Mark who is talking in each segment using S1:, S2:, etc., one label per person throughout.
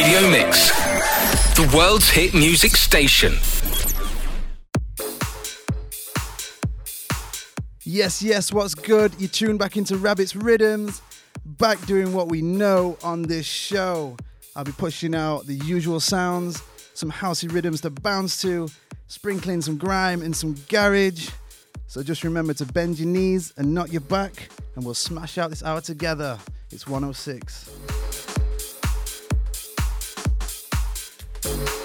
S1: Radio Mix, the world's hit music station.
S2: Yes, yes, what's good? You tune back into Rabbit's Riddims, back doing what we know on this show. I'll be pushing out the usual sounds, some housey rhythms to bounce to, sprinkling some grime and some garage. So just remember to bend your knees and not your back, and we'll smash out this hour together. It's 106. Thank you.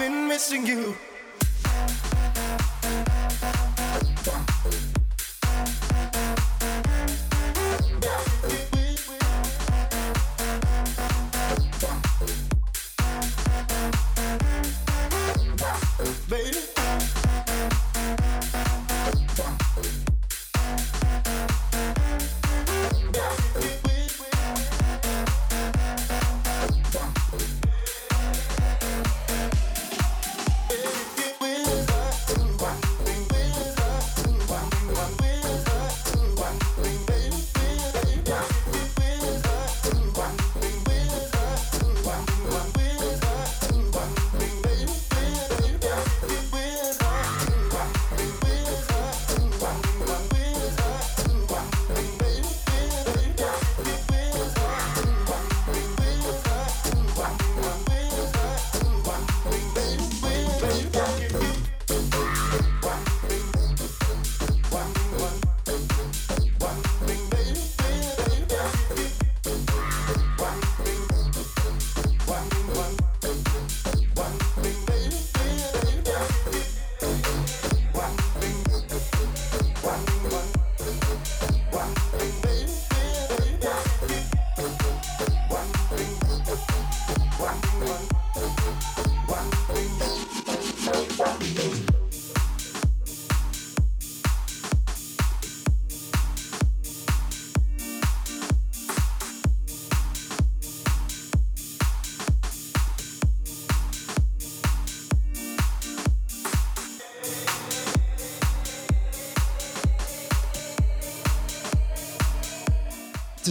S2: been missing you.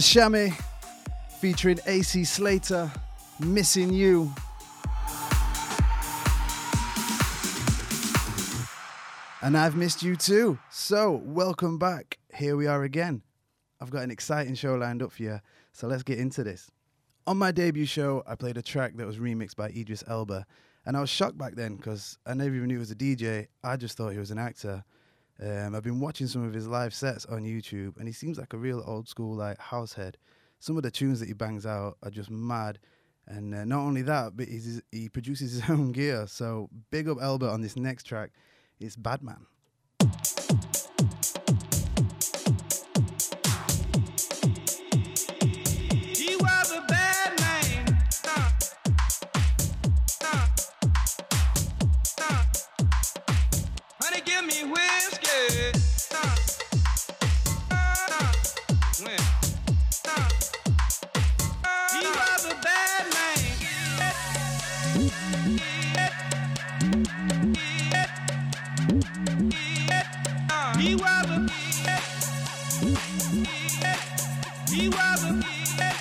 S2: To Tchami
S3: featuring AC Slater, Missing You. And I've missed you too. So, welcome back. Here we are again. I've got an exciting show lined up for you, so let's get into this. On my debut show, I played a track that was remixed by Idris Elba, and I was shocked back then because I never even knew he was a DJ. I just thought he was an actor. Um, I've been watching some of his live sets on YouTube, and he seems like a real old school like house head. Some of the tunes that he bangs out are just mad, and uh, not only that, but he produces his own gear. So big up Elba on this next track. It's Badman. He was me.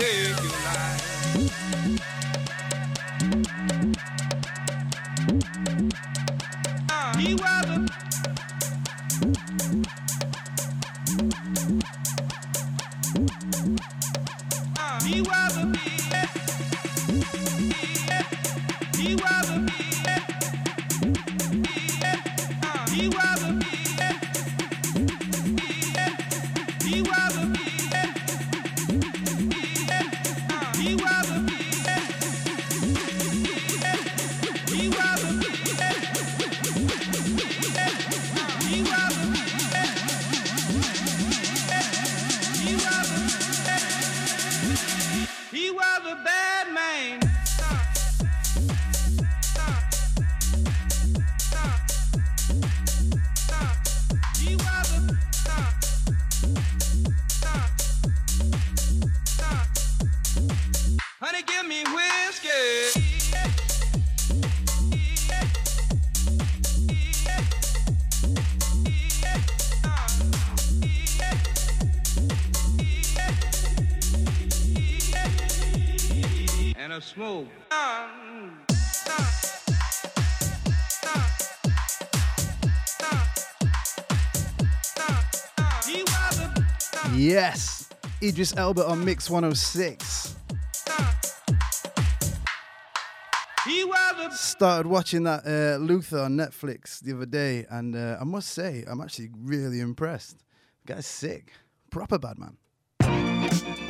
S3: Yes, Idris Elba on Mix 106. Started watching that uh, Luther on Netflix the other day, and uh, I must say, I'm actually really impressed. The guy's sick. Proper bad man.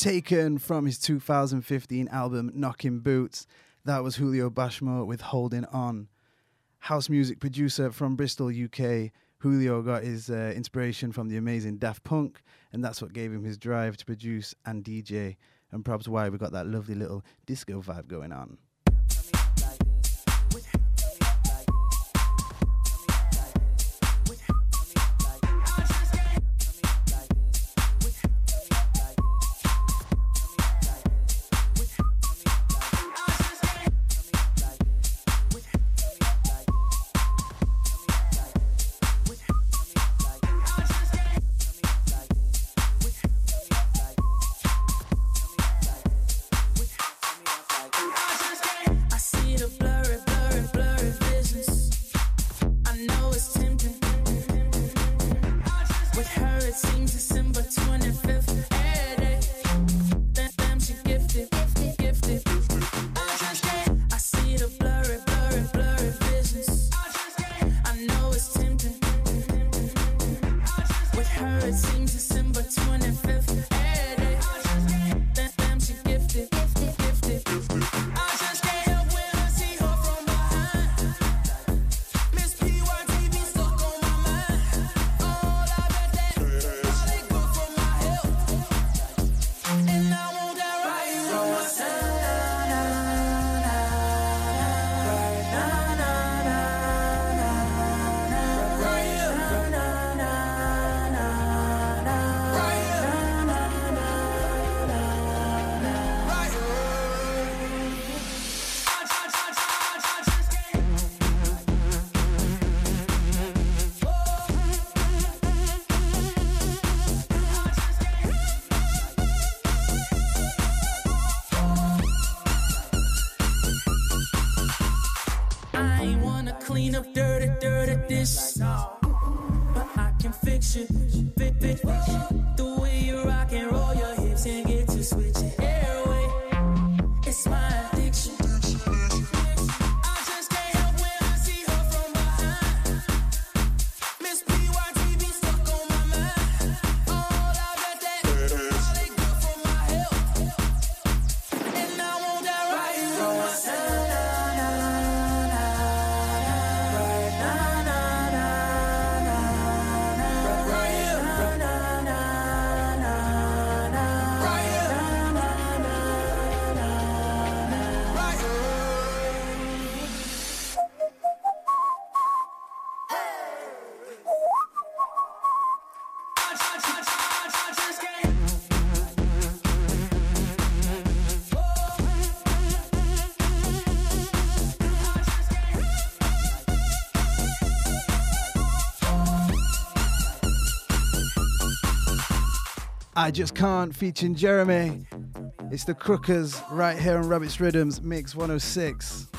S4: Taken from his 2015 album Knocking Boots. That was Julio Bashmore with Holding On. House music producer from Bristol, UK. Julio got his uh, inspiration from the amazing Daft Punk, and that's what gave him his drive to produce and DJ, and perhaps why we got that lovely little disco vibe going on. I Just Can't featuring Jeremih. It's the Crookers right here on Rabbit's Riddims, Mix 106.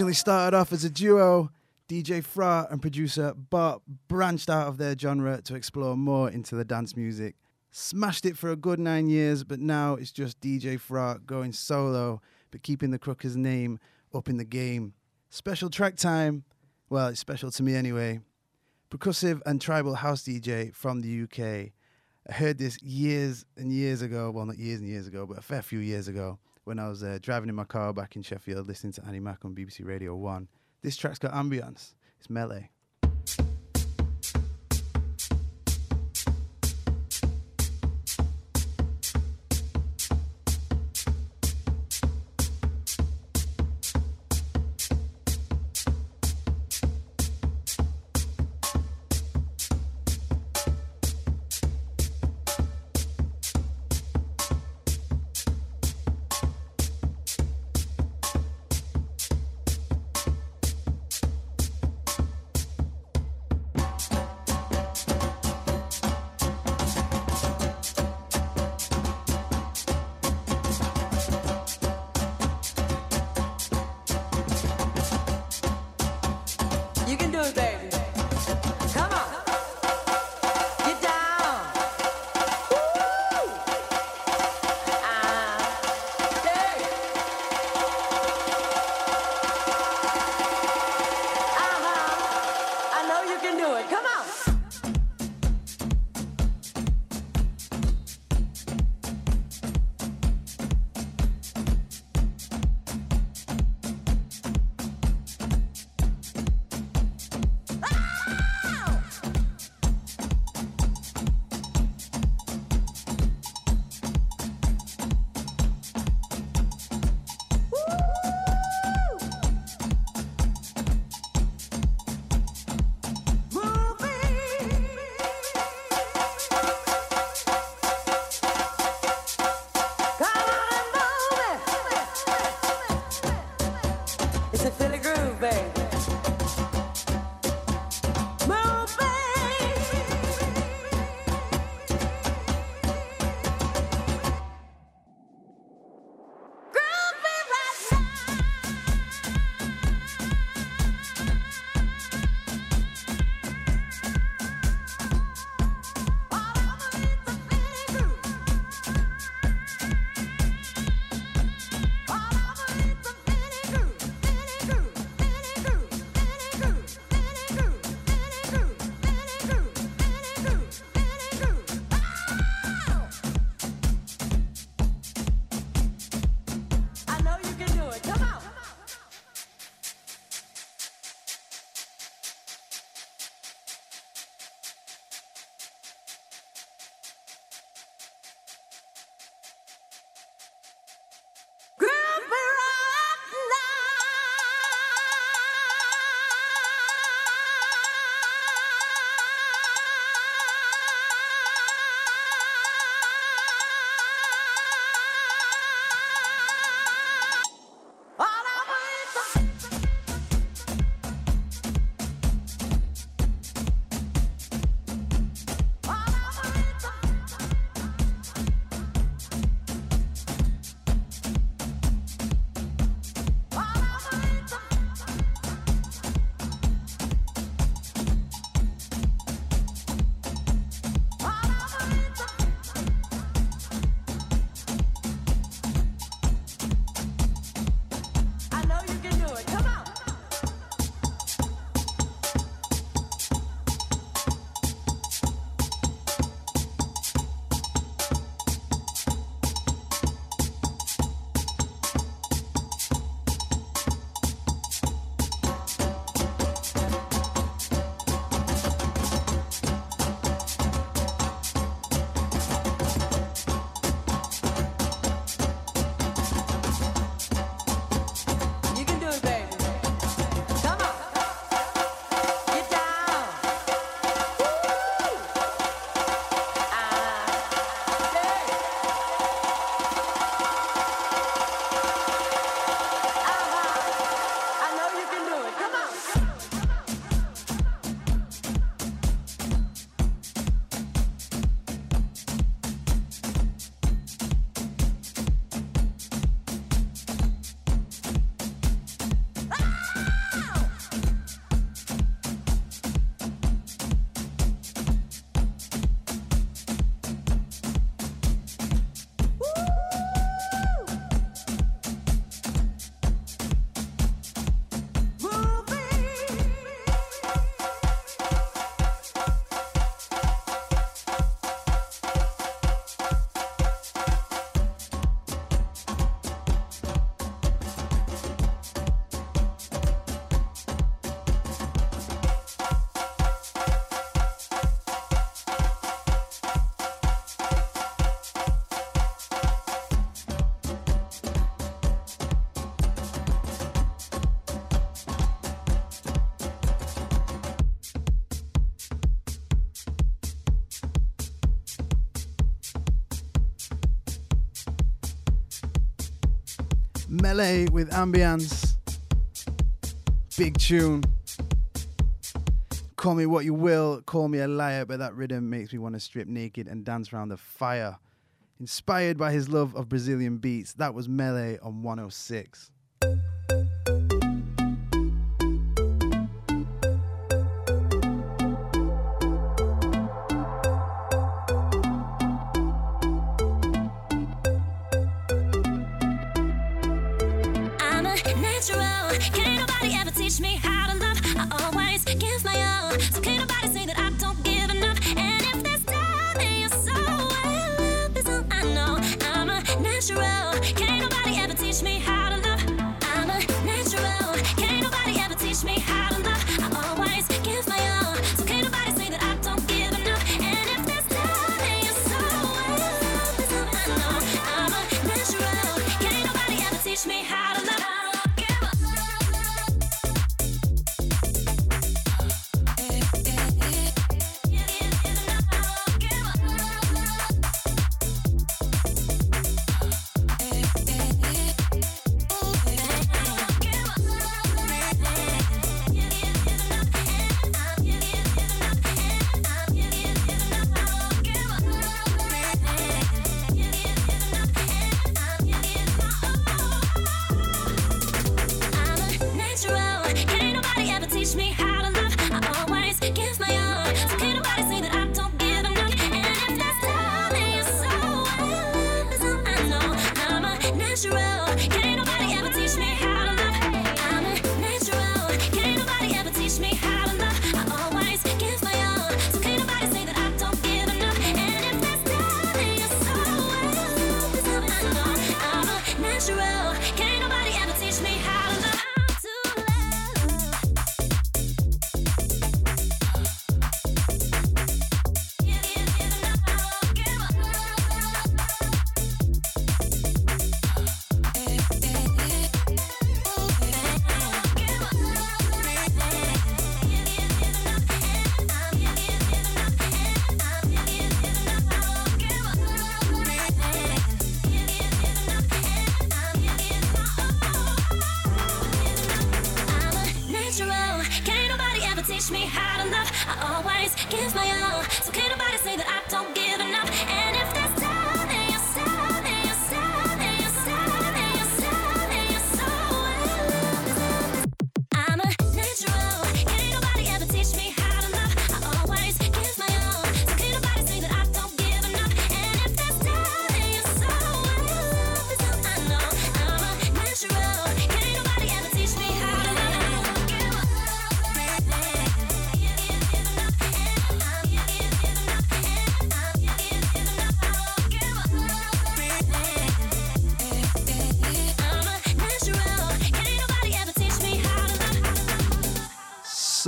S4: Originally started off as a duo, DJ Phra and producer but branched out of their genre to explore more into the dance music. Smashed it for a good nine years, but now it's just DJ Phra going solo, but keeping the Crookers name up in the game. Special track time, well, it's special to me anyway. Percussive and tribal house DJ from the UK. I heard this years and years ago, well, not years and years ago, but a fair few years ago when I was uh, driving in my car back in Sheffield listening to Annie Mac on BBC Radio 1. This track's got ambience, it's Mele.
S5: Mele with Ambience. Big tune. Call me what you will, call me a liar, but that rhythm makes me want to strip naked and dance around the fire. Inspired by his love of Brazilian beats, that was Mele on 106.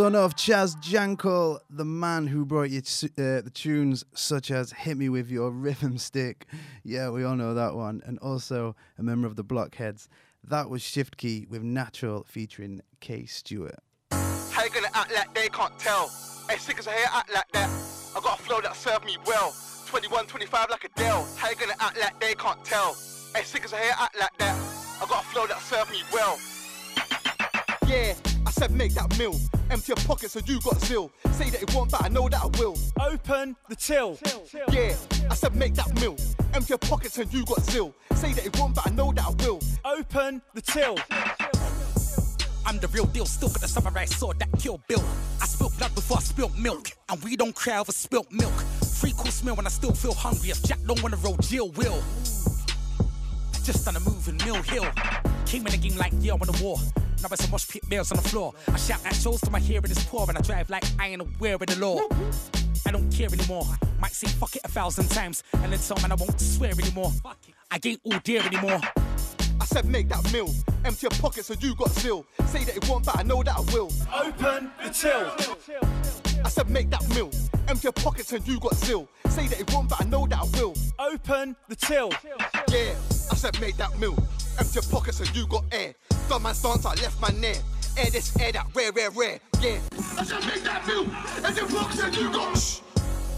S5: Son of Chaz Jankel, the man who brought you uh, the tunes such as Hit Me With Your Rhythm Stick. Yeah, we all know that one. And also a member of the Blockheads. That was Shift K3Y with Natural featuring K Stewart.
S6: How you gonna act like they can't tell? Hey, sickers I here act like that. I got a flow that served me well. 21, 25 like a Dell. How you gonna act like they can't tell? Hey, sickers I here act like that. I got a flow that served me well. Yeah, I said make that mill. Empty your pockets so you got zeal. Say that it won't, but I know that I will.
S7: Open the till.
S6: Yeah, I said make that mill. Empty your pockets and you got zeal. Say that it won't, but I know that I will.
S7: Open the till.
S8: I'm the real deal, still got the samurai sword that kill Bill. I spilled blood before I spilled milk, and we don't cry over spilt milk. Free course meal when I still feel hungry. If Jack don't wanna roll, Jill will. Just on a move in Mill Hill. Came in the game like yeah, I the war. Now it's a mosh pit bears on the floor. I shout at shows to my hearing is poor, and I drive like I ain't aware of the law. I don't care anymore. Might say fuck it a thousand times, and then tell man I won't swear anymore. I ain't all there anymore.
S6: I said make that mill. Empty your pockets so you got zeal. Say that it won't, but I know that I will.
S7: Open the till.
S6: I said make that mill. Empty your pockets and you got zeal. Say that it won't, but I know that I will.
S7: Open the till.
S6: Yeah, I said make that mill. Empty pockets and you got air. Done my stance, I left my near. Air this, air that, rare, rare, rare. Yeah. I said make that mill. Empty pockets and you got shh.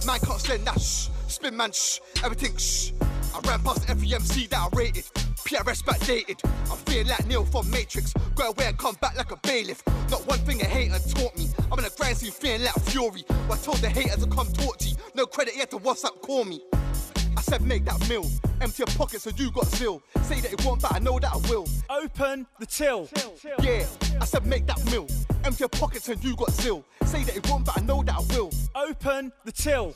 S6: Man can't send that shh. Spin man shh. Everything shh. I ran past every MC that I rated. PRS backdated. I'm feeling like Neil from Matrix. Go away and come back like a bailiff. Not one thing a hater taught me. I'm in a grind scene feeling like Fury. I told the haters to come talk to you. No credit yet to WhatsApp call me said make that mill. Empty your pockets so you got zeal. Say that it won't, but I know that I will.
S7: Open the till.
S6: Yeah, I said make that mill. Empty your pockets and you got zeal. Say that it won't, but I know that I will.
S7: Open the till.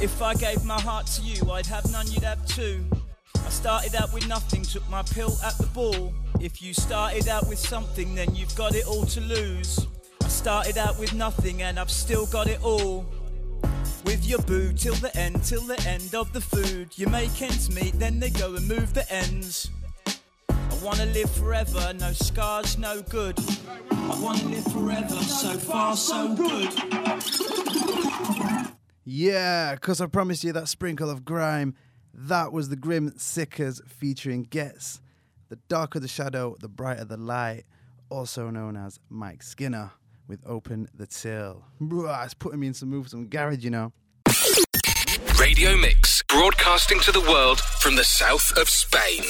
S9: If I gave my heart to you, I'd have none, you'd have two. I started out with nothing, took my pill at the ball. If you started out with something, then you've got it all to lose. I started out with nothing and I've still got it all with your boo till the end, till the end of the food. You make ends meet, then they go and move the ends. I wanna live forever, no scars, no good. I wanna live forever, so far, so good.
S5: Yeah, because I promised you that sprinkle of grime. That was the Grim Sickers featuring Gets. The darker the shadow, the brighter the light, also known as Mike Skinner with Open the Till. It's putting me in some moves, some garage, you know.
S10: Radio Mix, broadcasting to the world from the south of Spain.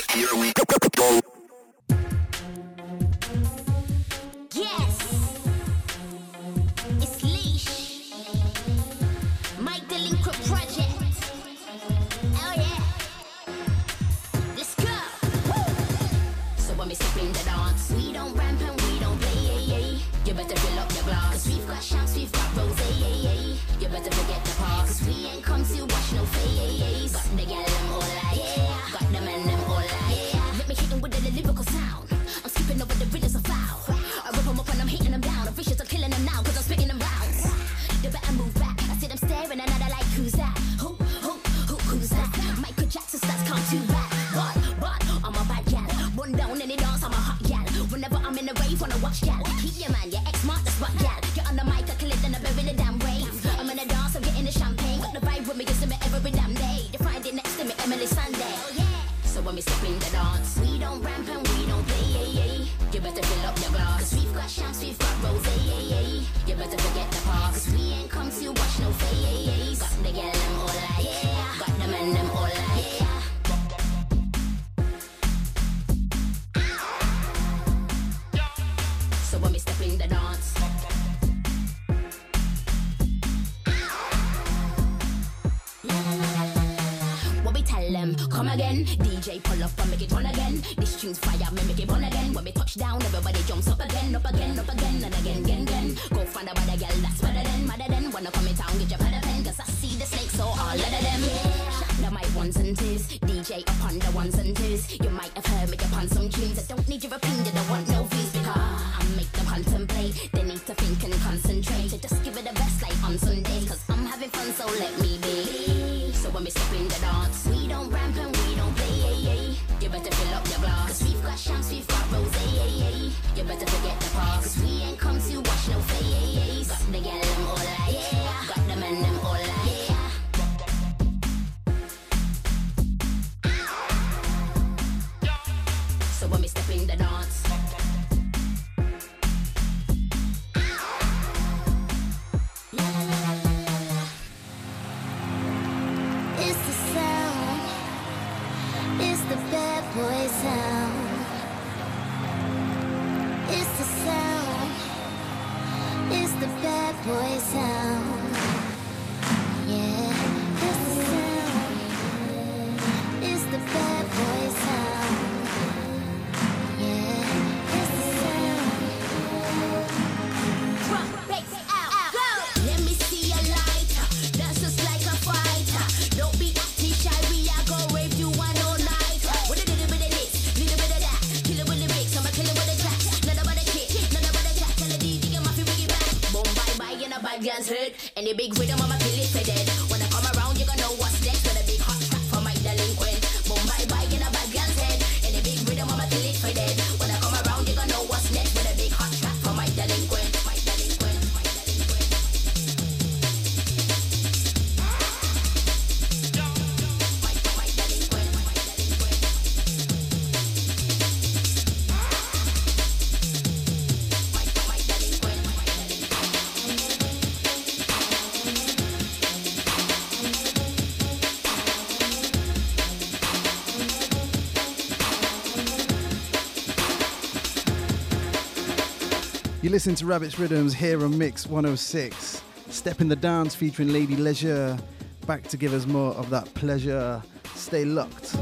S5: listen to Rabbit's Riddims here on Mix 106. Step in the Dance featuring Lady Leshurr. Back to give us more of that pleasure. Stay locked.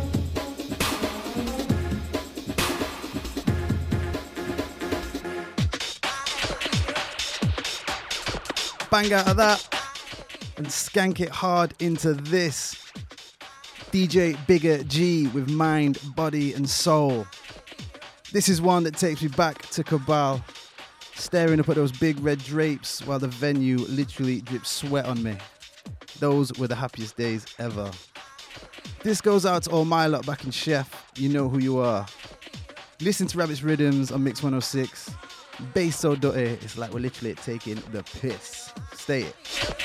S5: Bang out of that and skank it hard into this. DJ Bigger G with mind, body, and soul. This is one that takes me back to Cabal staring up at those big red drapes while the venue literally drips sweat on me. Those were the happiest days ever. This goes out to all my lot back in Chef. You know who you are. Listen to Rabbit's Riddims on Mix 106. Bass so dirty, it's like we're literally taking the piss. Stay it.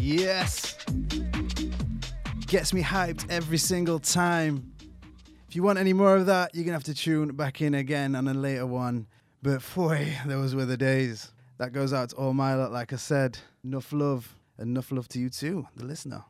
S5: Yes. Gets me hyped every single time. If you want any more of that, you're going to have to tune back in again on a later one. But boy, those were the days. That goes out to all my lot, like I said. Enough love. Enough love to you too, the listener.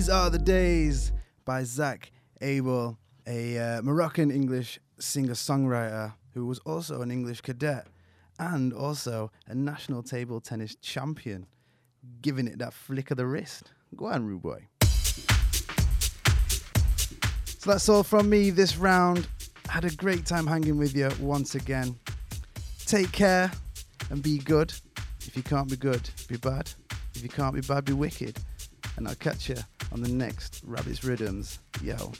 S5: These Are the Days by Zak Abel, a uh, Moroccan English singer songwriter who was also an English cadet and also a national table tennis champion, giving it that flick of the wrist. Go on, rude boy. So that's all from me this round. Had a great time hanging with you once again. Take care and be good. If you can't be good, be bad. If you can't be bad, be wicked. And I'll catch you on the next Rabbit's Riddims. Yo.